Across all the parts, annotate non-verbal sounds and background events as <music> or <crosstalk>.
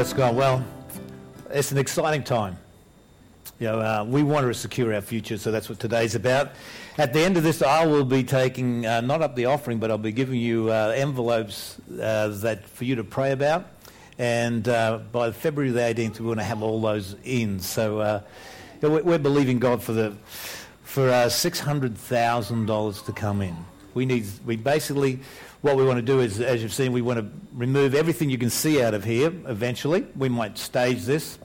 Let's go. Well, it's an exciting time. You know, uh, we want to secure our future, so that's what today's about. At the end of this, I will be taking uh, not up the offering, but I'll be giving you uh, envelopes uh, that for you to pray about. And uh, by February the 18th, we want to have all those in. So uh, we're believing God for the for $600,000 to come in. We need. We basically what we want to do is, as you've seen, we want to remove everything you can see out of here eventually. We might stage this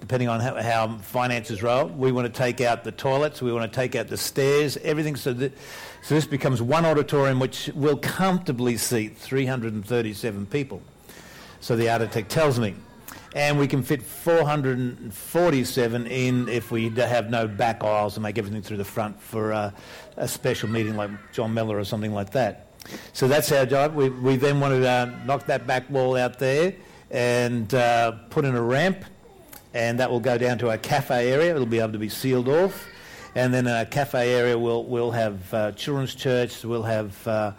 depending on how, how finances roll. We want to take out the toilets, we want to take out the stairs, everything so that so this becomes one auditorium which will comfortably seat 337 people. So the architect tells me. And we can fit 447 in if we have no back aisles and make everything through the front for uh, a special meeting like John Mellor or something like that. So that's our job. We, we then want to uh, knock that back wall out there and uh, put in a ramp, and that will go down to our cafe area. It'll be able to be sealed off. And then our cafe area, we'll, we'll have uh, children's church, we'll have, uh,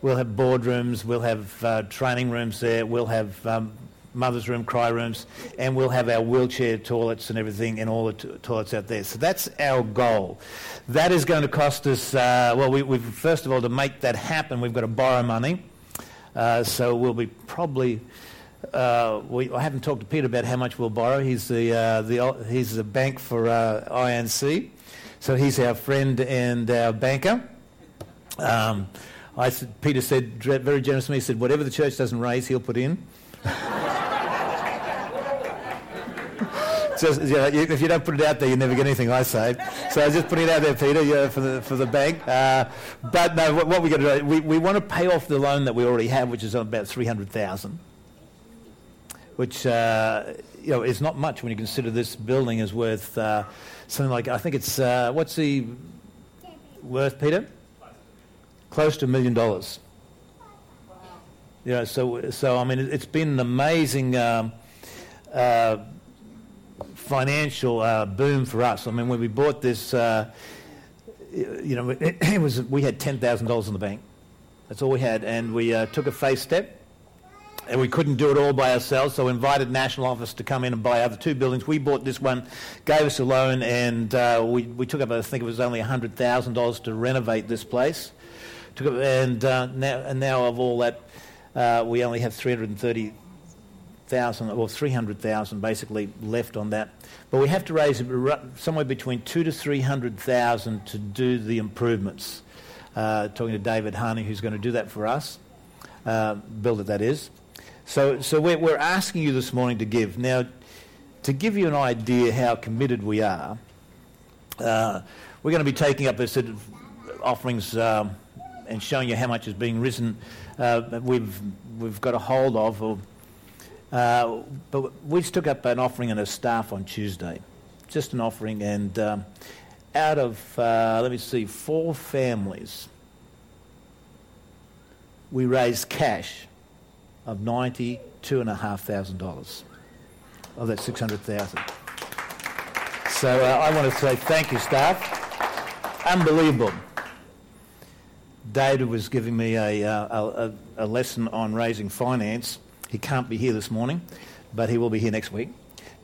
we'll have boardrooms, we'll have uh, training rooms there, we'll have um, mother's room, cry rooms, and we'll have our wheelchair toilets and everything and all the t- toilets out there. So that's our goal. That is going to cost us, uh, well, we, have first of all, to make that happen, we've got to borrow money. Uh, so we'll be probably, uh, we, I haven't talked to Peter about how much we'll borrow. He's the, uh, the, he's the bank for uh, INC. So he's our friend and our banker. Um, I Peter said very generously, he said, whatever the church doesn't raise, he'll put in. <laughs> <laughs> just, you know, if you don't put it out there, you never get anything, I say. So I just put it out there, Peter, you know, for, the, for the bank. Uh, but no, what, what we got to do, we, we want to pay off the loan that we already have, which is about 300000 which uh, you know, is not much when you consider this building is worth uh, something like, I think it's, uh, what's the worth, Peter? Close to a million dollars. Know, so, so I mean, it's been an amazing um, uh, financial uh, boom for us. I mean, when we bought this, uh, you know, it, it, was we had ten thousand dollars in the bank. That's all we had, and we uh, took a face step. And we couldn't do it all by ourselves, so we invited National Office to come in and buy other two buildings. We bought this one, gave us a loan, and uh, we, we took up, I think it was only $100,000 to renovate this place. Took up, and, uh, now, and now of all that, uh, we only have 330 thousand or three hundred thousand basically left on that. But we have to raise somewhere between two to three hundred thousand to do the improvements. Uh, talking to David Harney, who's going to do that for us, uh, build it that is. So, so we're, we're asking you this morning to give. Now, to give you an idea how committed we are, uh, we're going to be taking up a set of offerings um, and showing you how much is being risen. Uh, we've we've got a hold of, or uh, but we took up an offering and a staff on Tuesday, just an offering, and um, out of uh, let me see, four families, we raised cash of ninety-two and a half thousand dollars of that six hundred thousand. So uh, I want to say thank you, staff. Unbelievable. David was giving me a, uh, a, a lesson on raising finance he can't be here this morning, but he will be here next week.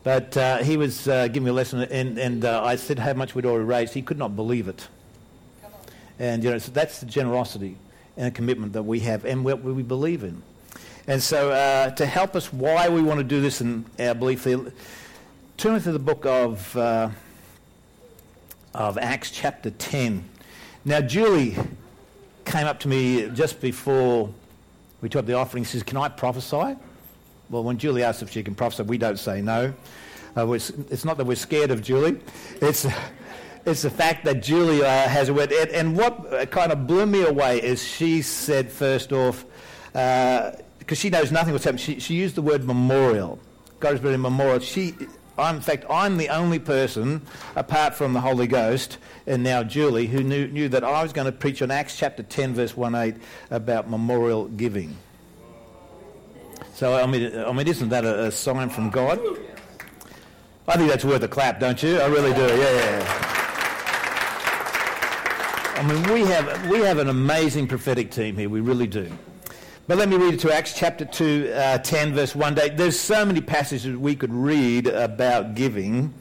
But uh, he was uh, giving me a lesson, and, and uh, I said how much we'd already raised. He could not believe it. And you know, so that's the generosity and commitment that we have, and what we believe in. And so, uh, to help us why we want to do this and our belief, turn to the book of uh, of Acts, chapter ten. Now, Julie came up to me just before we took up the offering. She says, Can I prophesy? Well, when Julie asks if she can prophesy, we don't say no. Uh, it's not that we're scared of Julie. It's, it's the fact that Julie uh, has a word. And, and, what kind of blew me away is she said, first off, because uh, she knows nothing what's happening, she, she used the word memorial. God is building memorial. She, I'm, in fact, I'm the only person, apart from the Holy Ghost and now Julie, who knew, knew that I was going to preach on Acts chapter 10, verse 1 8, about memorial giving. So, I mean, I mean isn't that a, a sign from God? I think that's worth a clap, don't you? I really do. Yeah, yeah. I mean, we have, we have an amazing prophetic team here. We really do. But let me read it to Acts chapter 2, uh, 10, verse 1 day. There's so many passages we could read about giving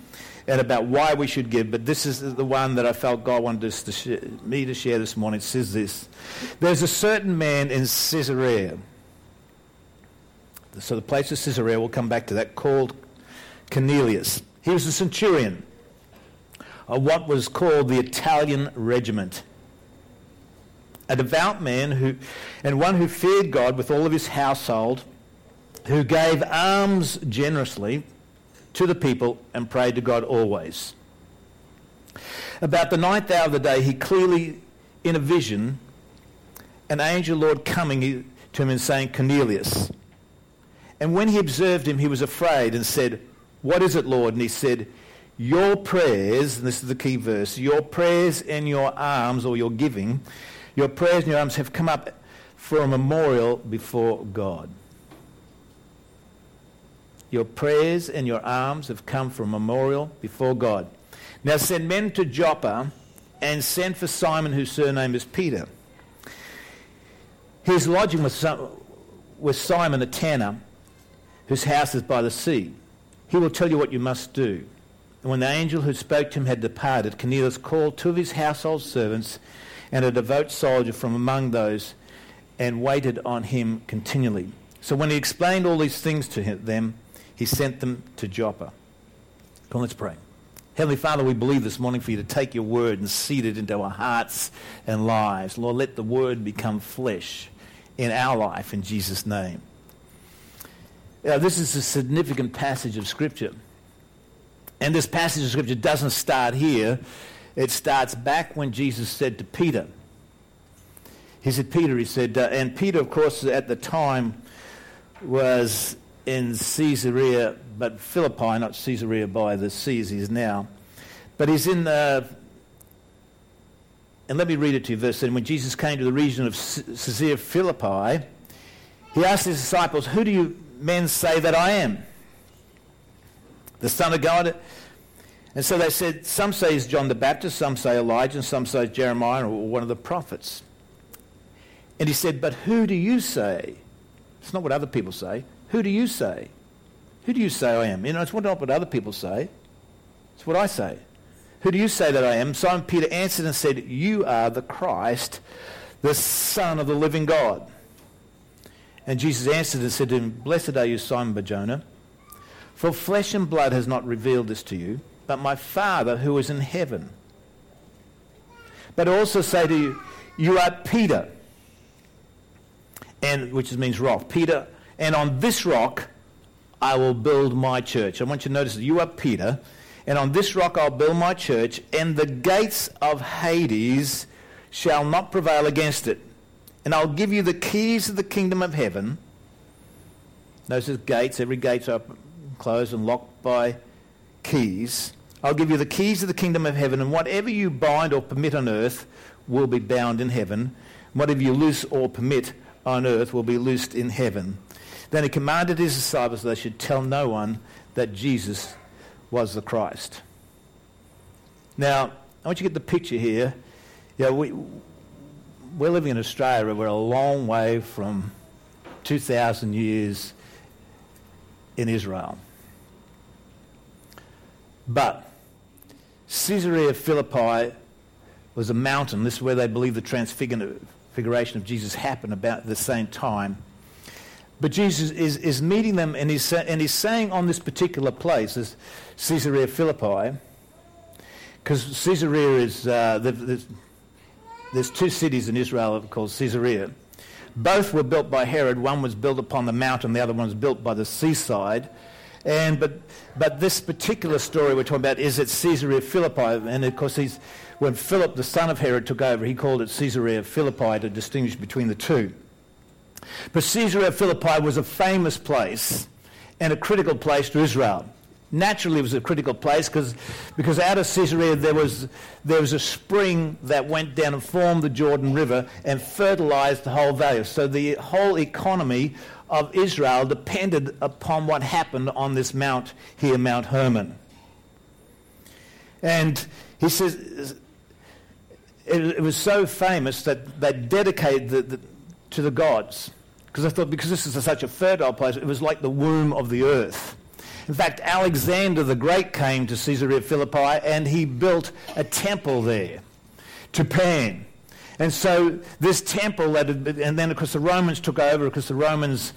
and about why we should give, but this is the one that I felt God wanted us to sh- me to share this morning. It says this There's a certain man in Caesarea. So the place of Caesarea, we'll come back to that, called Cornelius. He was a centurion of what was called the Italian regiment a devout man who, and one who feared God with all of his household, who gave alms generously to the people and prayed to God always. About the ninth hour of the day, he clearly, in a vision, an angel Lord coming to him and saying, Cornelius. And when he observed him, he was afraid and said, What is it, Lord? And he said, Your prayers, and this is the key verse, your prayers and your alms or your giving your prayers and your alms have come up for a memorial before God. Your prayers and your alms have come for a memorial before God. Now send men to Joppa and send for Simon, whose surname is Peter. His lodging was, with Simon the tanner, whose house is by the sea. He will tell you what you must do. And when the angel who spoke to him had departed, Cornelius called two of his household servants and a devout soldier from among those and waited on him continually. So when he explained all these things to them, he sent them to Joppa. Come on, let's pray. Heavenly Father, we believe this morning for you to take your word and seed it into our hearts and lives. Lord, let the word become flesh in our life in Jesus' name. Now, this is a significant passage of Scripture. And this passage of Scripture doesn't start here. It starts back when Jesus said to Peter, he said, Peter, he said, uh, and Peter, of course, at the time was in Caesarea, but Philippi, not Caesarea by the seas, he's now. But he's in the, and let me read it to you, verse 7. When Jesus came to the region of Caesarea Philippi, he asked his disciples, Who do you men say that I am? The Son of God? And so they said, some say it's John the Baptist, some say Elijah, and some say Jeremiah or one of the prophets. And he said, But who do you say? It's not what other people say. Who do you say? Who do you say I am? You know, it's not what other people say. It's what I say. Who do you say that I am? Simon Peter answered and said, You are the Christ, the Son of the living God. And Jesus answered and said to him, Blessed are you, Simon Barjona, for flesh and blood has not revealed this to you but my Father who is in heaven. But I also say to you, you are Peter, and which means rock. Peter, and on this rock I will build my church. I want you to notice that you are Peter, and on this rock I'll build my church, and the gates of Hades shall not prevail against it. And I'll give you the keys of the kingdom of heaven. Notice gates, every gate's up, closed and locked by keys. I'll give you the keys of the kingdom of heaven, and whatever you bind or permit on earth will be bound in heaven. Whatever you loose or permit on earth will be loosed in heaven. Then he commanded his disciples that they should tell no one that Jesus was the Christ. Now, I want you to get the picture here. We, we're living in Australia. We're a long way from 2,000 years in Israel. But Caesarea Philippi was a mountain. This is where they believe the transfiguration of Jesus happened about the same time. But Jesus is, is meeting them and he's, and he's saying on this particular place, this Caesarea Philippi, because Caesarea is, uh, there's, there's two cities in Israel called Caesarea. Both were built by Herod. One was built upon the mountain, the other one was built by the seaside. And, but, but this particular story we're talking about is at Caesarea Philippi. And of course, he's, when Philip, the son of Herod, took over, he called it Caesarea Philippi to distinguish between the two. But Caesarea Philippi was a famous place and a critical place to Israel. Naturally, it was a critical place because, because out of Caesarea there was, there was a spring that went down and formed the Jordan River and fertilized the whole valley. So the whole economy of Israel depended upon what happened on this mount here, Mount Hermon. And he says it, it was so famous that they dedicated the, the, to the gods. because I thought because this is a, such a fertile place, it was like the womb of the earth. In fact, Alexander the Great came to Caesarea Philippi and he built a temple there to Pan. And so this temple, that had, and then of course the Romans took over because the Romans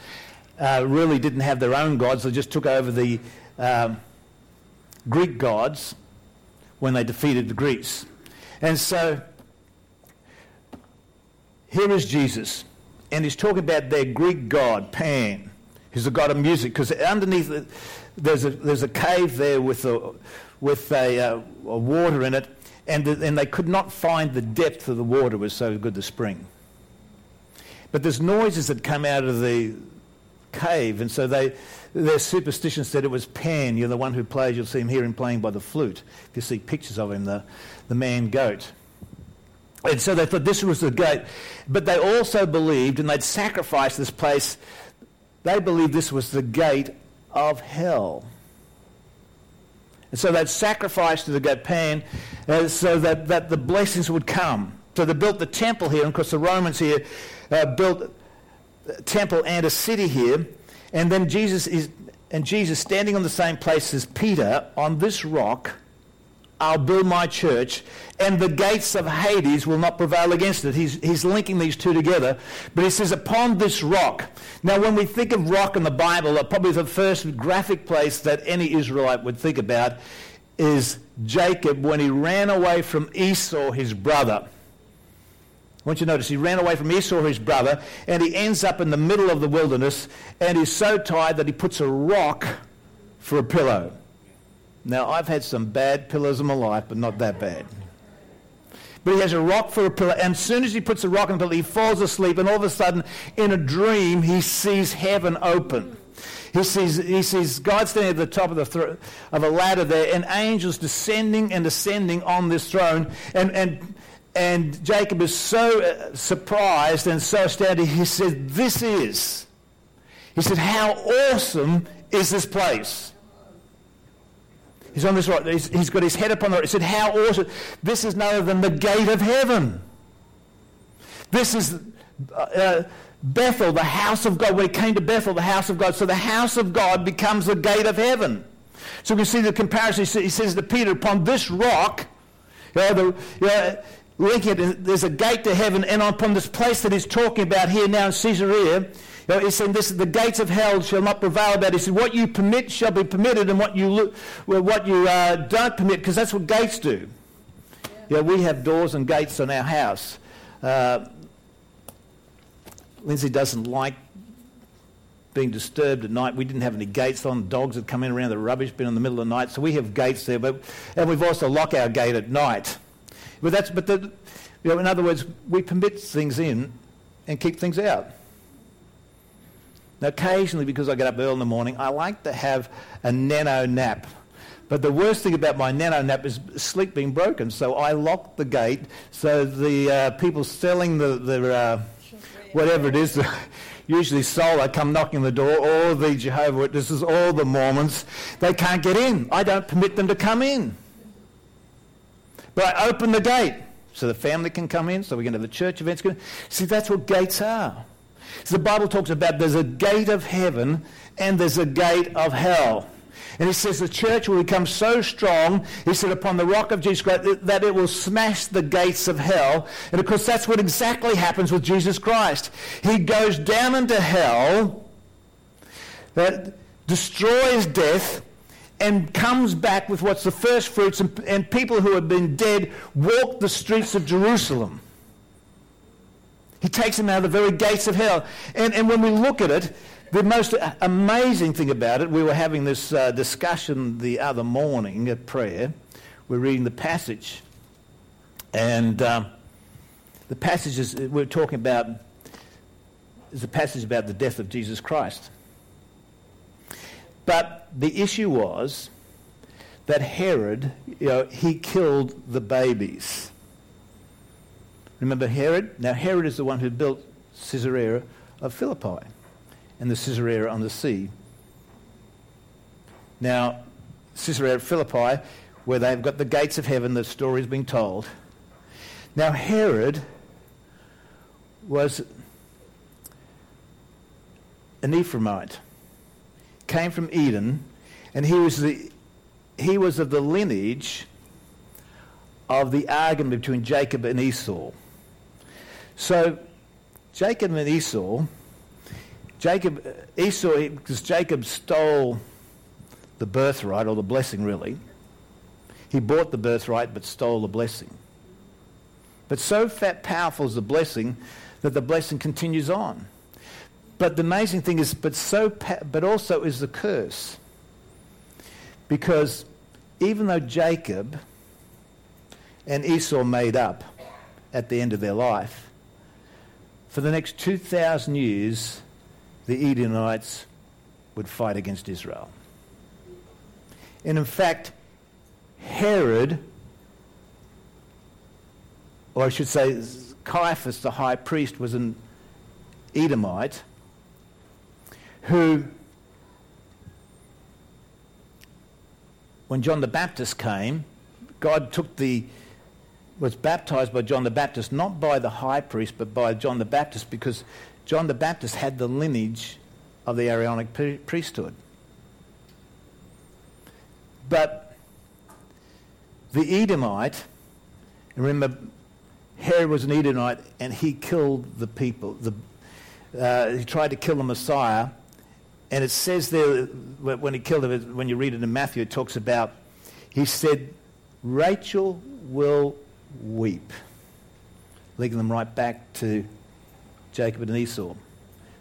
uh, really didn't have their own gods. They just took over the um, Greek gods when they defeated the Greeks. And so here is Jesus, and he's talking about their Greek god, Pan, who's the god of music, because underneath there's a, there's a cave there with a, with a, uh, a water in it, and, the, and they could not find the depth of the water was so good, the spring. But there's noises that come out of the cave, and so they, their superstition said it was Pan, you're the one who plays, you'll see him here him playing by the flute. If you see pictures of him, the, the man goat. And so they thought this was the gate. But they also believed, and they'd sacrificed this place, they believed this was the gate of hell. And so they'd sacrificed to the god Pan uh, so that, that the blessings would come. So they built the temple here, and of course the Romans here uh, built a temple and a city here. And then Jesus is, and Jesus standing on the same place as Peter on this rock, I'll build my church, and the gates of Hades will not prevail against it. He's, he's linking these two together. But he says, upon this rock. Now, when we think of rock in the Bible, uh, probably the first graphic place that any Israelite would think about is Jacob when he ran away from Esau, his brother. I want you to notice he ran away from Esau, his brother, and he ends up in the middle of the wilderness, and he's so tired that he puts a rock for a pillow. Now, I've had some bad pillows in my life, but not that bad. But he has a rock for a pillow, and as soon as he puts the rock in the pillow, he falls asleep, and all of a sudden, in a dream, he sees heaven open. He sees, he sees God standing at the top of, the thro- of a ladder there, and angels descending and ascending on this throne. And, and, and Jacob is so uh, surprised and so astounded, he said, This is. He said, How awesome is this place? He's on this right. He's, he's got his head upon the right. He said, How awesome. This is none other than the gate of heaven. This is uh, Bethel, the house of God. When he came to Bethel, the house of God. So the house of God becomes the gate of heaven. So we see the comparison. He says to Peter, Upon this rock, you know, the, you know, linking it, there's a gate to heaven, and upon this place that he's talking about here now in Caesarea, know, he's saying this: the gates of hell shall not prevail about. It. He said, "What you permit shall be permitted, and what you well, what you uh, don't permit, because that's what gates do." Yeah. yeah, we have doors and gates on our house. Uh, Lindsay doesn't like being disturbed at night. We didn't have any gates on. Dogs had come in around the rubbish bin in the middle of the night, so we have gates there. But and we've also lock our gate at night. But that's but the, you know, in other words, we permit things in and keep things out. Now, occasionally, because I get up early in the morning, I like to have a nano nap. But the worst thing about my nano nap is sleep being broken. So I lock the gate so the uh, people selling the, the uh, whatever it is, <laughs> usually solar, come knocking the door, or the Jehovah Witnesses, or the Mormons, they can't get in. I don't permit them to come in. But I open the gate so the family can come in, so we can have the church events. See, that's what gates are. So the Bible talks about there's a gate of heaven and there's a gate of hell. And he says the church will become so strong, he said, upon the rock of Jesus Christ, that it will smash the gates of hell. And of course, that's what exactly happens with Jesus Christ. He goes down into hell, that destroys death, and comes back with what's the first fruits, and, and people who have been dead walk the streets of Jerusalem. He takes them out of the very gates of hell. And, and when we look at it, the most amazing thing about it, we were having this uh, discussion the other morning at prayer. We're reading the passage. And um, the passage is, we're talking about is a passage about the death of Jesus Christ. But the issue was that Herod, you know, he killed the babies. Remember Herod? Now, Herod is the one who built Caesarea of Philippi and the Caesarea on the sea. Now, Caesarea of Philippi, where they've got the gates of heaven, the story is being told. Now, Herod was an Ephraimite, came from Eden, and he was, the, he was of the lineage of the argument between Jacob and Esau. So, Jacob and Esau, Jacob, Esau, because Jacob stole the birthright, or the blessing really. He bought the birthright but stole the blessing. But so fat, powerful is the blessing that the blessing continues on. But the amazing thing is, but so, but also is the curse, because even though Jacob and Esau made up at the end of their life, for the next 2,000 years, the Edomites would fight against Israel. And in fact, Herod, or I should say, Caiaphas, the high priest, was an Edomite who, when John the Baptist came, God took the was baptized by John the Baptist, not by the high priest, but by John the Baptist, because John the Baptist had the lineage of the Aaronic priesthood. But the Edomite, remember, Herod was an Edomite and he killed the people. The, uh, he tried to kill the Messiah. And it says there, when he killed him, when you read it in Matthew, it talks about, he said, Rachel will weep, leading them right back to Jacob and Esau.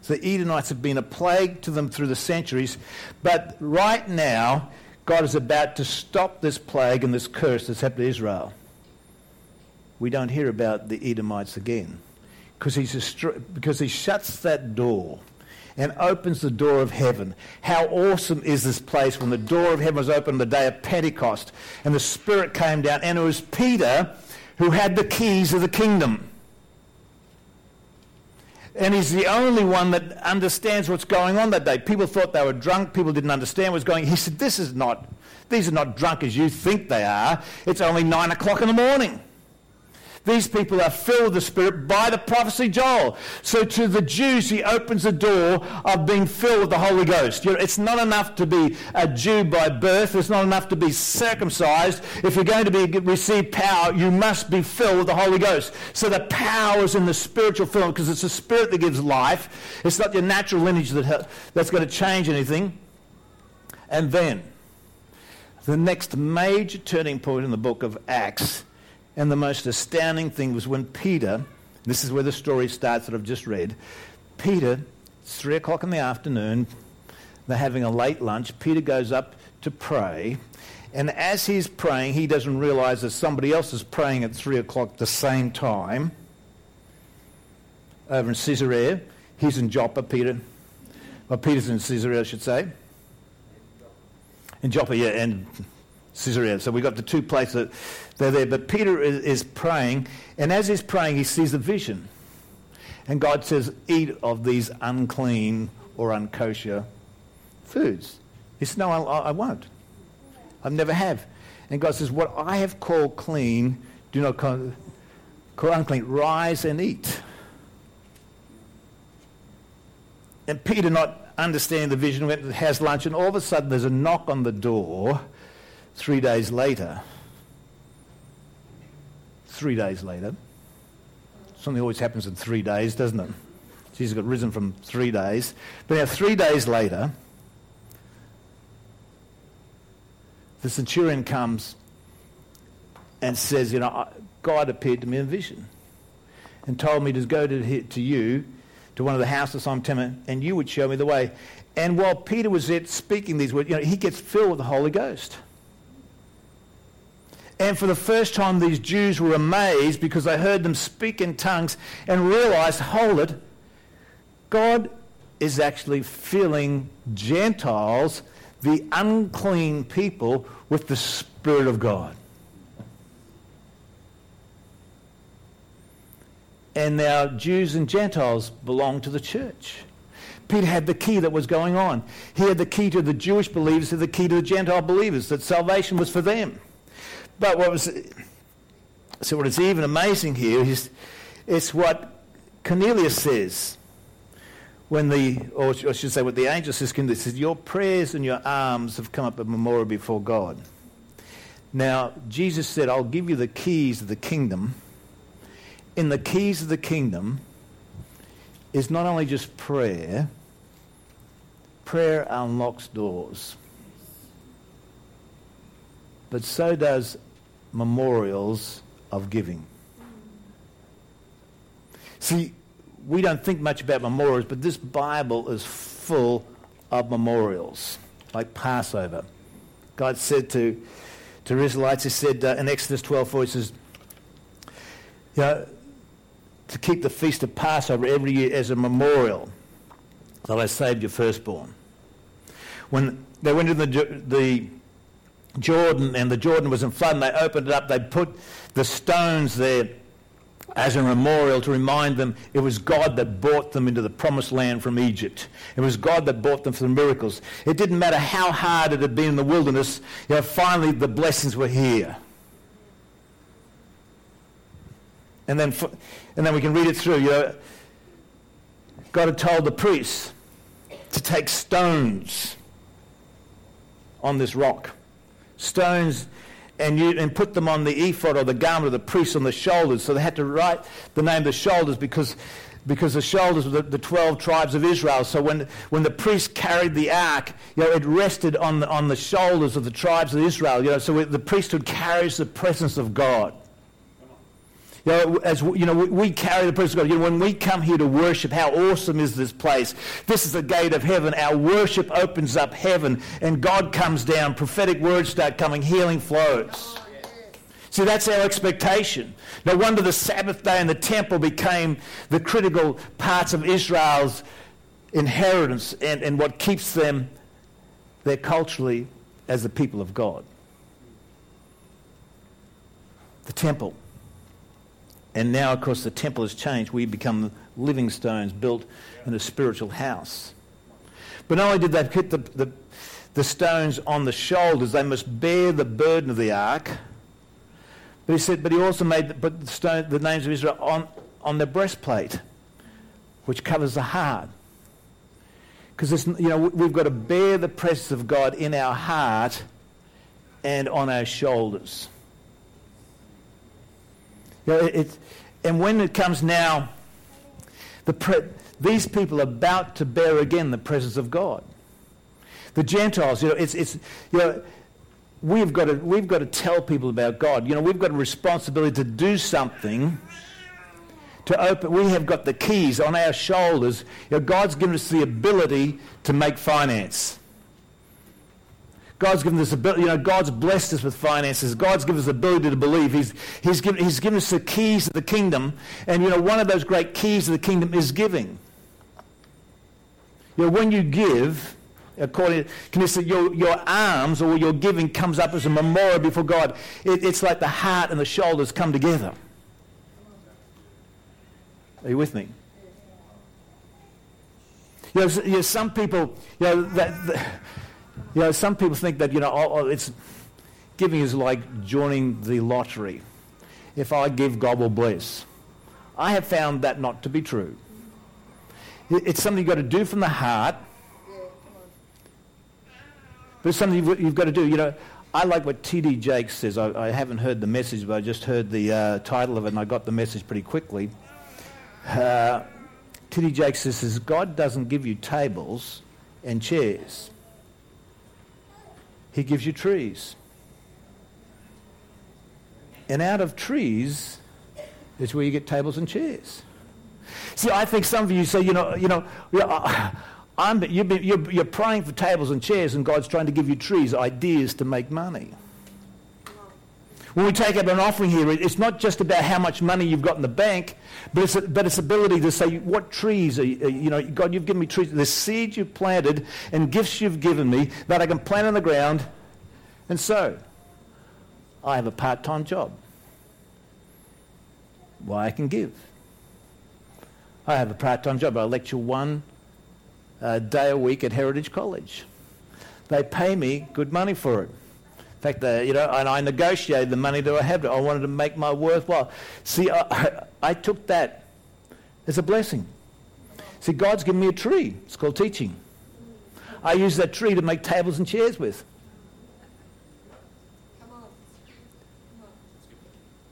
So the Edomites have been a plague to them through the centuries, but right now, God is about to stop this plague and this curse that's happened to Israel. We don't hear about the Edomites again because, he's because he shuts that door and opens the door of heaven. How awesome is this place when the door of heaven was opened on the day of Pentecost and the Spirit came down, and it was Peter who had the keys of the kingdom. And he's the only one that understands what's going on that day. People thought they were drunk. People didn't understand what's going on. He said, This is not, these are not drunk as you think they are. It's only nine o'clock in the morning. These people are filled with the Spirit by the prophecy Joel. So to the Jews, he opens the door of being filled with the Holy Ghost. You know, it's not enough to be a Jew by birth. It's not enough to be circumcised. If you're going to be, receive power, you must be filled with the Holy Ghost. So the power is in the spiritual filling because it's the Spirit that gives life. It's not your natural lineage that, that's going to change anything. And then, the next major turning point in the book of Acts and the most astounding thing was when Peter, this is where the story starts that I've just read, Peter, it's three o'clock in the afternoon, they're having a late lunch. Peter goes up to pray. And as he's praying, he doesn't realize that somebody else is praying at three o'clock the same time. Over in Caesarea. He's in Joppa, Peter. Well, Peter's in Caesarea, I should say. In Joppa, yeah, and Caesarea. So we've got the two places they're there. But Peter is, praying, and as he's praying, he sees a vision. And God says, Eat of these unclean or unkosher foods. He says, No, I, I won't. I never have. And God says, What I have called clean, do not call, call unclean. Rise and eat. And Peter, not understanding the vision, went and has lunch, and all of a sudden there's a knock on the door three days later, three days later, something always happens in three days, doesn't it? Jesus got risen from three days. But now, three days later, the centurion comes and says, You know, God appeared to me in vision and told me to go to, to you, to one of the houses I'm telling, and you would show me the way. And while Peter was there speaking these words, you know, he gets filled with the Holy Ghost. And for the first time, these Jews were amazed because they heard them speak in tongues and realized, hold it, God is actually filling Gentiles, the unclean people, with the Spirit of God. And now Jews and Gentiles belong to the church. Peter had the key that was going on. He had the key to the Jewish believers, and the key to the Gentile believers, that salvation was for them. But what was so what is even amazing here is it's what Cornelius says when the, or I should say, what the angel says, he says, Your prayers and your alms have come up a memorial before God. Now, Jesus said, I'll give you the keys of the kingdom. In the keys of the kingdom is not only just prayer, prayer unlocks doors. But so does memorials of giving. See, we don't think much about memorials, but this Bible is full of memorials, like Passover. God said to, to Israelites, He said uh, in Exodus 12, 4, He says, you know, to keep the feast of Passover every year as a memorial that I saved your firstborn. When they went into the, the Jordan and the Jordan was in flood and they opened it up, they put the stones there as a memorial to remind them it was God that brought them into the promised land from Egypt. It was God that brought them for the miracles. It didn't matter how hard it had been in the wilderness, you know, finally the blessings were here. And then, and then we can read it through. You know, God had told the priests to take stones on this rock. Stones and, you, and put them on the ephod or the garment of the priest on the shoulders. So they had to write the name of the shoulders because, because the shoulders were the, the 12 tribes of Israel. So when, when the priest carried the ark, you know, it rested on the, on the shoulders of the tribes of Israel. You know, so the priesthood carries the presence of God. You know, as you know, we carry the presence of God. You know, when we come here to worship, how awesome is this place? This is the gate of heaven. Our worship opens up heaven, and God comes down. Prophetic words start coming. Healing flows. See, that's our expectation. No wonder the Sabbath day and the temple became the critical parts of Israel's inheritance and, and what keeps them there culturally as the people of God. The temple. And now, of course, the temple has changed. We become living stones built in a spiritual house. But not only did they put the, the, the stones on the shoulders, they must bear the burden of the ark. But he said, but he also made the, put the, stone, the names of Israel on, on their breastplate, which covers the heart. Because you know we've got to bear the presence of God in our heart and on our shoulders. Know, it, and when it comes now, the pre- these people are about to bear again the presence of God. The Gentiles, you know, it's, it's you know, we've got to we've got to tell people about God. You know, we've got a responsibility to do something. To open, we have got the keys on our shoulders. You know, God's given us the ability to make finance. God's given us ability, you know, God's blessed us with finances. God's given us the ability to believe. He's, he's, given, he's given us the keys of the kingdom. And, you know, one of those great keys of the kingdom is giving. You know, when you give, according to say your, your arms or your giving comes up as a memorial before God. It, it's like the heart and the shoulders come together. Are you with me? You know, you know some people, you know, that, that you know, some people think that, you know, oh, oh, it's, giving is like joining the lottery. If I give, God will bless. I have found that not to be true. It's something you've got to do from the heart, but it's something you've, got to do. You know, I like what T.D. Jakes says. I, I, haven't heard the message, but I just heard the uh, title of it, and I got the message pretty quickly. Uh, T.D. Jakes says, God doesn't give you tables and chairs. He gives you trees. And out of trees is where you get tables and chairs. See, I think some of you say, you know, you know, I'm, you're, you're, you're praying for tables and chairs, and God's trying to give you trees, ideas to make money. When we take up an offering here, it's not just about how much money you've got in the bank, but it's, but it's ability to say, what trees are you, you know, God, you've given me trees. The seeds you've planted and gifts you've given me that I can plant in the ground and sow. I have a part-time job. Why I can give. I have a part-time job. I lecture one uh, day a week at Heritage College. They pay me good money for it. In fact, uh, you know, and I negotiated the money that I had. I wanted to make my worthwhile. See, I, <laughs> I took that as a blessing. See, God's given me a tree. It's called teaching. I use that tree to make tables and chairs with.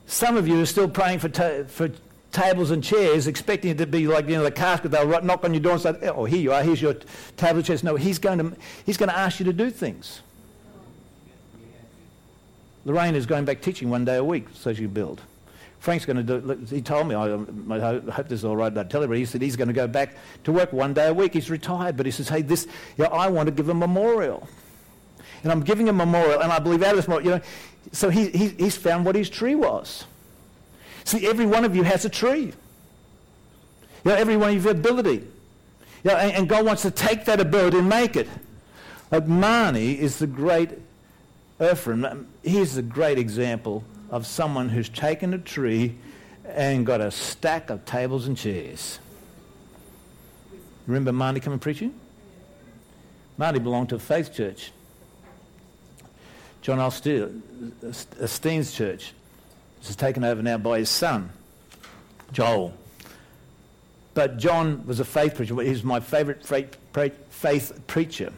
Some of you are still praying for, ta- for tables and chairs, expecting it to be like you know the casket. They'll knock on your door and say, "Oh, here you are. Here's your table and chairs." No, he's going to he's going to ask you to do things. Lorraine is going back teaching one day a week, so she build. Frank's going to do. He told me. I, I hope this is all right. I tell him. He said he's going to go back to work one day a week. He's retired, but he says, "Hey, this. You know, I want to give a memorial." and I'm giving a memorial, and I believe out of this memorial, you know, so he, he, he's found what his tree was. See, every one of you has a tree. You know, every one of you ability. You know, and, and God wants to take that ability and make it. Like Marnie is the great Ephraim. He's a great example of someone who's taken a tree and got a stack of tables and chairs. Remember Marnie coming preaching? Marty belonged to a faith church. John Osteen's uh, church, which is taken over now by his son, Joel. But John was a faith preacher. He's my favourite faith preacher.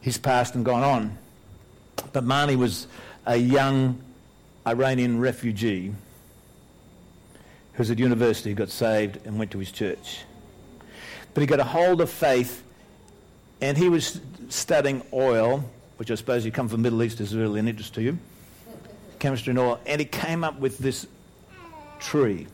He's passed and gone on. But Marnie was a young Iranian refugee who was at university, got saved, and went to his church. But he got a hold of faith, and he was studying oil which I suppose you come from the Middle East is really an interest to you, chemistry and oil, and he came up with this tree.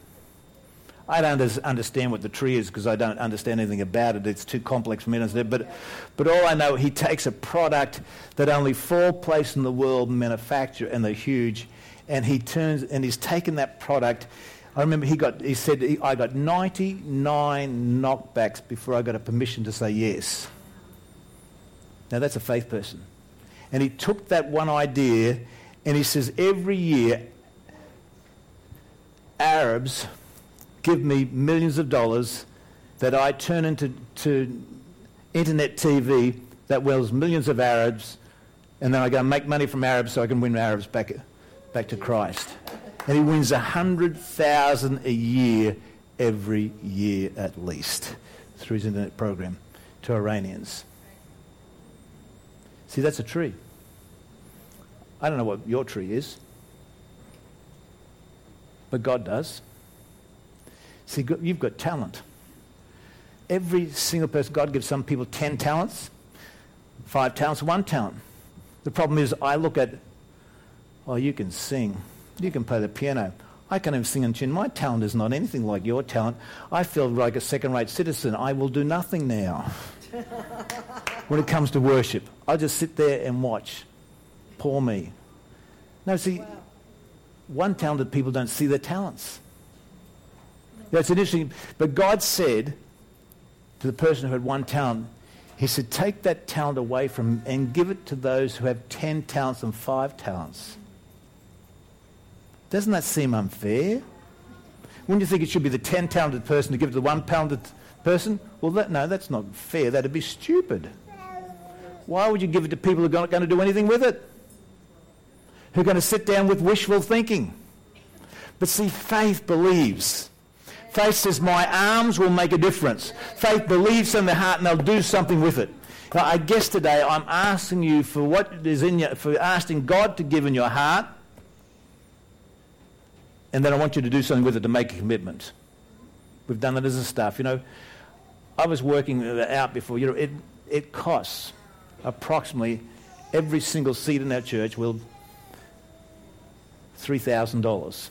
I don't understand what the tree is because I don't understand anything about it. It's too complex for me to understand. But, but all I know, he takes a product that only four places in the world manufacture, and they're huge, and he turns and he's taken that product. I remember he got he said I got 99 knockbacks before I got a permission to say yes. Now that's a faith person. And he took that one idea and he says, every year, Arabs give me millions of dollars that I turn into to internet TV that wells millions of Arabs, and then I go and make money from Arabs so I can win Arabs back, back to Christ. And he wins 100,000 a year every year at least through his internet program to Iranians. See, that's a tree. I don't know what your tree is, but God does. See, you've got talent. Every single person, God gives some people 10 talents, five talents, one talent. The problem is, I look at, oh, you can sing, you can play the piano. I can't even sing in tune. My talent is not anything like your talent. I feel like a second rate citizen. I will do nothing now <laughs> when it comes to worship. I'll just sit there and watch. Poor me. Now, see, wow. one talented people don't see their talents. That's interesting. But God said to the person who had one talent, He said, take that talent away from him and give it to those who have ten talents and five talents. Doesn't that seem unfair? Wouldn't you think it should be the ten talented person to give it to the one talented person? Well, that, no, that's not fair. That'd be stupid. Why would you give it to people who are not going to do anything with it? Who are going to sit down with wishful thinking? But see, faith believes. Faith says, My arms will make a difference. Faith believes in the heart and they'll do something with it. I guess today I'm asking you for what is in your, for asking God to give in your heart, and then I want you to do something with it to make a commitment. We've done it as a staff. You know, I was working out before. You know, it, it costs approximately every single seat in our church will $3,000.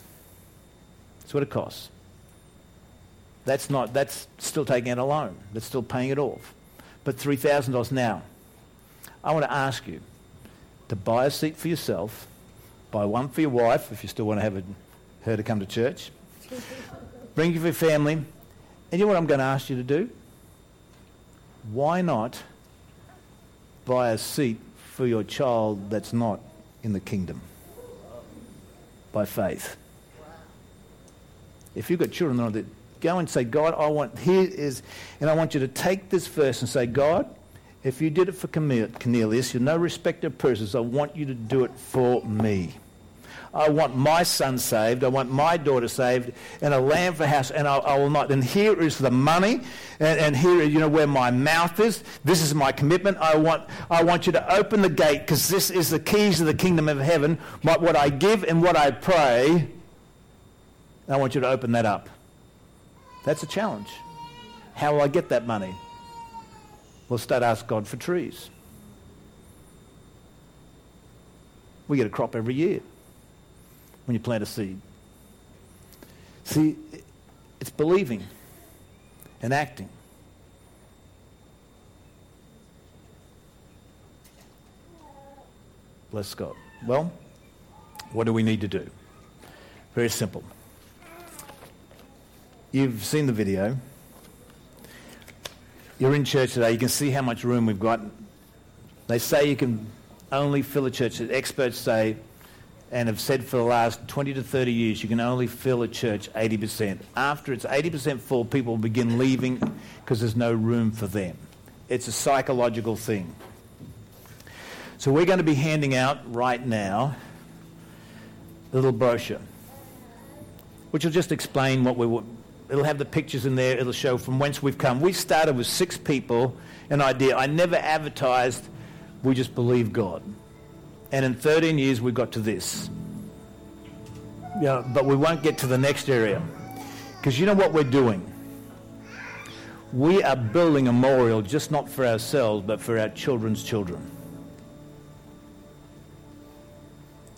That's what it costs. That's not, that's still taking out a loan. That's still paying it off. But $3,000 now. I want to ask you to buy a seat for yourself, buy one for your wife if you still want to have a, her to come to church, <laughs> bring you for your family, and you know what I'm going to ask you to do? Why not buy a seat for your child that's not in the kingdom? by faith. If you've got children that go and say, God, I want, here is, and I want you to take this verse and say, God, if you did it for Cornelius, you're no respecter of persons, I want you to do it for me. I want my son saved. I want my daughter saved, and a lamb for house. And I, I will not. And here is the money, and, and here, you know, where my mouth is. This is my commitment. I want, I want you to open the gate because this is the keys of the kingdom of heaven. What, what I give and what I pray. I want you to open that up. That's a challenge. How will I get that money? We'll start ask God for trees. We get a crop every year when you plant a seed. See, it's believing and acting. Bless God. Well, what do we need to do? Very simple. You've seen the video. You're in church today. You can see how much room we've got. They say you can only fill a church. Experts say and have said for the last 20 to 30 years, you can only fill a church 80%. After it's 80% full, people begin leaving because there's no room for them. It's a psychological thing. So we're going to be handing out right now a little brochure, which will just explain what we. It'll have the pictures in there. It'll show from whence we've come. We started with six people, an idea. I never advertised. We just believe God. And in 13 years, we got to this. Yeah, but we won't get to the next area. Because you know what we're doing? We are building a memorial just not for ourselves, but for our children's children.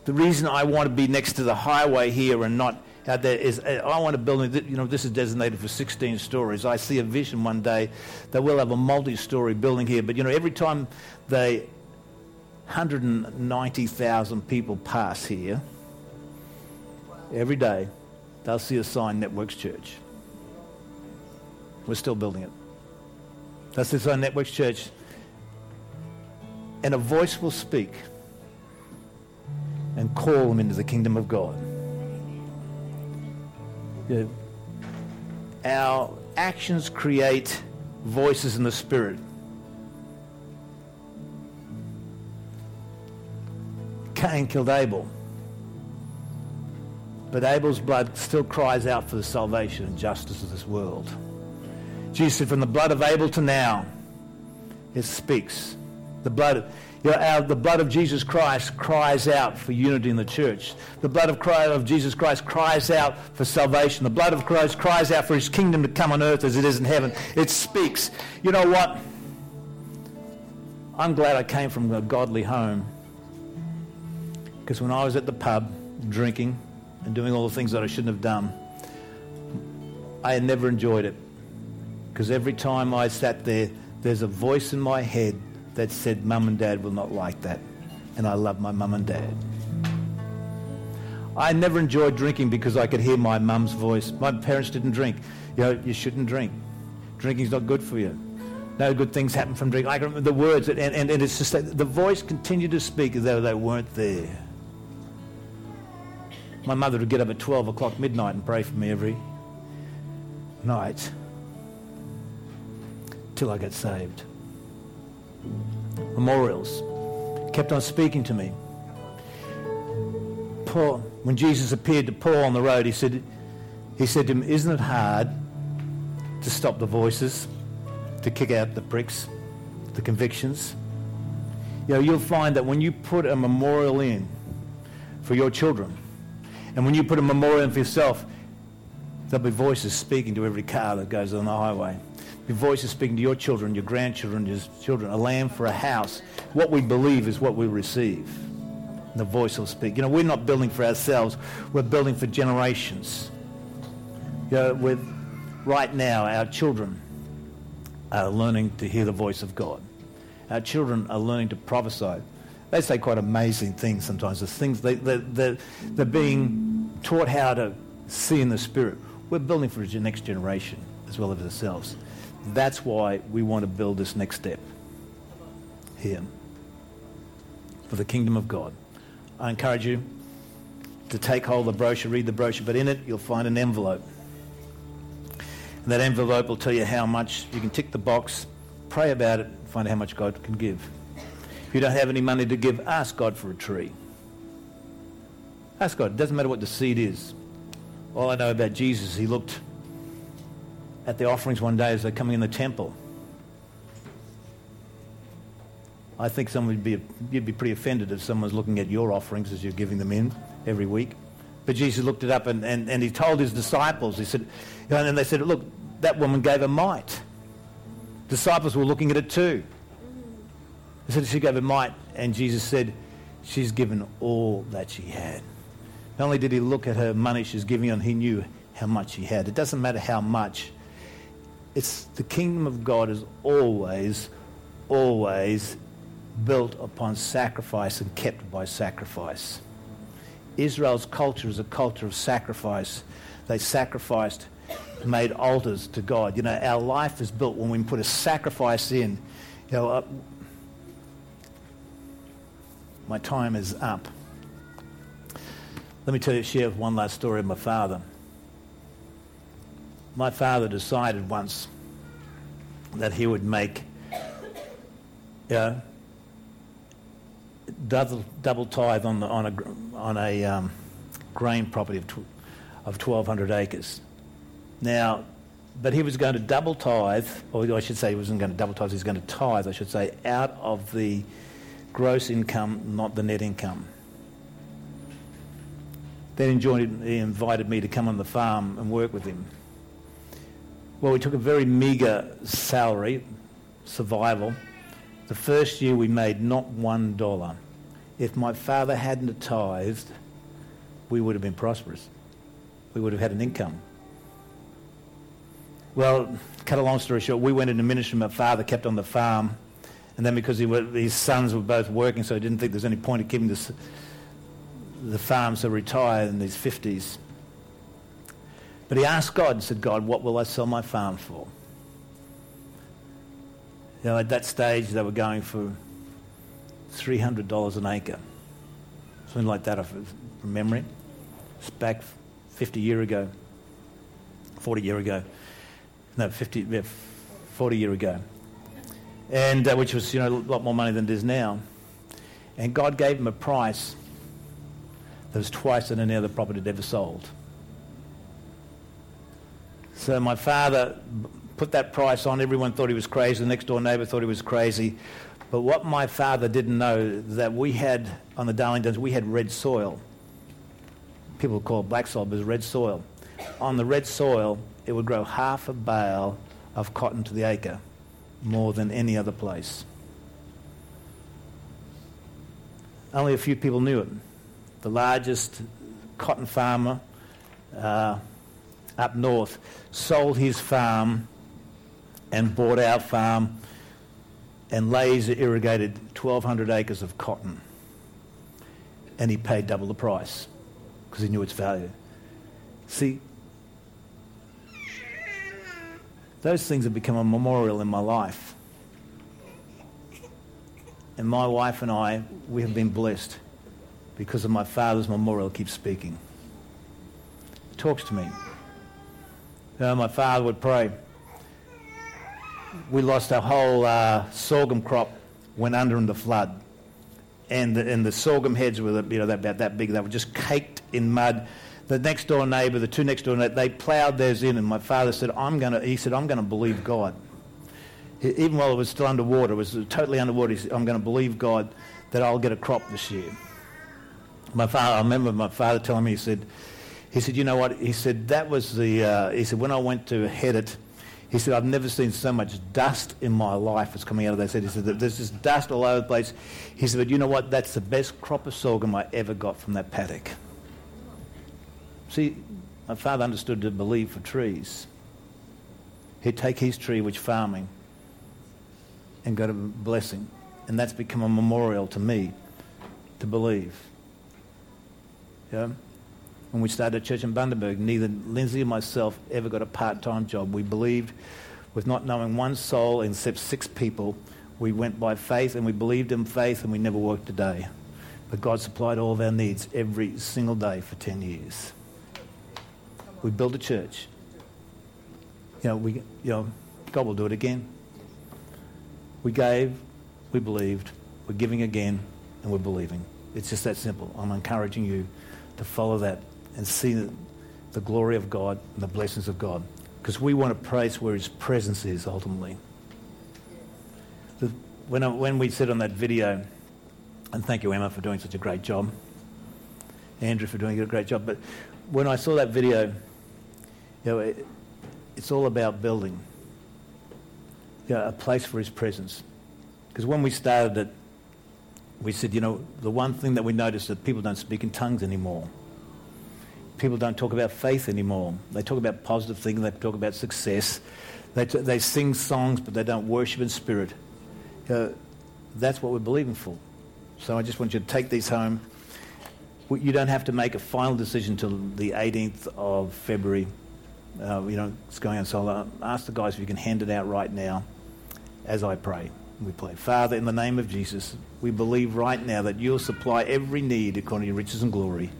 The reason I want to be next to the highway here and not out there is uh, I want a building that, you know, this is designated for 16 stories. I see a vision one day that we'll have a multi-story building here. But, you know, every time they 190,000 people pass here every day, they'll see a sign NetworX Church. We're still building it. That's the sign NetworX Church. And a voice will speak and call them into the kingdom of God. You know, our actions create voices in the spirit. Cain killed Abel. But Abel's blood still cries out for the salvation and justice of this world. Jesus said, from the blood of Abel to now, it speaks. The blood, you know, our, the blood of Jesus Christ cries out for unity in the church. The blood of, Christ, of Jesus Christ cries out for salvation. The blood of Christ cries out for his kingdom to come on earth as it is in heaven. It speaks. You know what? I'm glad I came from a godly home because when I was at the pub drinking and doing all the things that I shouldn't have done, I had never enjoyed it. Because every time I sat there, there's a voice in my head that said, Mum and Dad will not like that. And I love my mum and dad. I never enjoyed drinking because I could hear my mum's voice. My parents didn't drink. You know, you shouldn't drink. Drinking's not good for you. No good things happen from drinking. I can remember the words, and, and, and it's just that the voice continued to speak as though they weren't there. My mother would get up at 12 o'clock midnight and pray for me every night till I got saved. Memorials kept on speaking to me. Paul, when Jesus appeared to Paul on the road, he said, he said to him, Isn't it hard to stop the voices, to kick out the bricks, the convictions? You know, you'll find that when you put a memorial in for your children, and when you put a memorial in for yourself, there'll be voices speaking to every car that goes on the highway. Your voice is speaking to your children, your grandchildren, your children. A lamb for a house. What we believe is what we receive. And the voice will speak. You know, we're not building for ourselves. We're building for generations. You know, with right now, our children are learning to hear the voice of God. Our children are learning to prophesy they say quite amazing things sometimes. The things they, they, they're, they're being taught how to see in the Spirit. We're building for the next generation as well as ourselves. That's why we want to build this next step here for the kingdom of God. I encourage you to take hold of the brochure, read the brochure, but in it you'll find an envelope. And that envelope will tell you how much. You can tick the box, pray about it, find out how much God can give. If you don't have any money to give, ask God for a tree. Ask God. It doesn't matter what the seed is. All I know about Jesus, he looked at the offerings one day as they're coming in the temple. I think someone would be, you'd be pretty offended if someone's looking at your offerings as you're giving them in every week. But Jesus looked it up and, and, and he told his disciples, he said, and then they said, look, that woman gave a mite. Disciples were looking at it too. They said she gave a mite, and Jesus said, she's given all that she had. Not only did he look at her money she's giving and he knew how much she had. It doesn't matter how much. It's the kingdom of God is always, always built upon sacrifice and kept by sacrifice. Israel's culture is a culture of sacrifice. They sacrificed, made altars to God. You know, our life is built when we put a sacrifice in. You know, uh, my time is up. Let me tell you, share one last story of my father. My father decided once that he would make you know, double, double tithe on, the, on a, on a um, grain property of, tw- of 1,200 acres. Now, but he was going to double tithe, or I should say he wasn't going to double tithe, he was going to tithe, I should say, out of the gross income, not the net income. Then he invited me to come on the farm and work with him. Well, we took a very meagre salary, survival. The first year we made not one dollar. If my father hadn't tithed, we would have been prosperous. We would have had an income. Well, cut a long story short, we went into ministry. My father kept on the farm. And then because were, his sons were both working, so he didn't think there's any point in keeping this the farm so retired in his 50s. But he asked God and said, God, what will I sell my farm for? You know, at that stage, they were going for $300 an acre. Something like that from memory. It's back 50 year ago, 40 year ago. No, 50, 40 year ago. And uh, which was, you know, a lot more money than it is now. And God gave him a price that was twice than any other property had ever sold. So my father put that price on. Everyone thought he was crazy. The next door neighbour thought he was crazy. But what my father didn't know that we had on the Darling Downs, we had red soil. People call it black soil, but it's red soil. On the red soil, it would grow half a bale of cotton to the acre, more than any other place. Only a few people knew it the largest cotton farmer uh, up north, sold his farm and bought our farm and laser irrigated 1,200 acres of cotton. And he paid double the price because he knew its value. See, those things have become a memorial in my life. And my wife and I, we have been blessed because of my father's memorial keeps speaking. Talks to me. Know, my father would pray. We lost our whole uh, sorghum crop, went under in the flood. And the, and the sorghum heads were you know, about that big. They were just caked in mud. The next door neighbour, the two next door neighbours, they ploughed theirs in, and my father said, "I'm going to." He said, "I'm going to believe God." Even while it was still underwater, it was totally underwater. He said, "I'm going to believe God that I'll get a crop this year." my father, I remember my father telling me, he said, he said, you know what? He said, that was the, uh, he said, when I went to head it, he said, I've never seen so much dust in my life as coming out of that. He said, there's just dust all over the place. He said, but you know what? That's the best crop of sorghum I ever got from that paddock. See, my father understood to believe for trees. He'd take his tree, which farming, and got a blessing. And that's become a memorial to me to believe. Yeah? When we started a church in Bundaberg, neither Lindsay or myself ever got a part-time job. We believed with not knowing one soul except six people. We went by faith and we believed in faith and we never worked a day. But God supplied all of our needs every single day for 10 years. We built a church. You know, we, you know, God will do it again. We gave, we believed, we're giving again, and we're believing. It's just that simple. I'm encouraging you to follow that and see the, glory of God and the blessings of God. Because we want a place where His presence is ultimately. When, I, when we said on that video, and thank you, Emma, for doing such a great job, Andrew for doing a great job, but when I saw that video, you know, it, it's all about building you know, a place for His presence. Because when we started it, we said, you know, the one thing that we noticed that people don't speak in tongues anymore. People don't talk about faith anymore. They talk about positive things. They talk about success. They, t- they sing songs, but they don't worship in spirit. Uh, that's what we're believing for. So I just want you to take these home. You don't have to make a final decision till the 18th of February. Uh, you know, it's going on. So I'll ask the guys if you can hand it out right now as I pray. We pray. Father, in the name of Jesus, we believe right now that you'll supply every need according to riches and glory.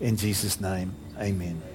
In Jesus' name, amen.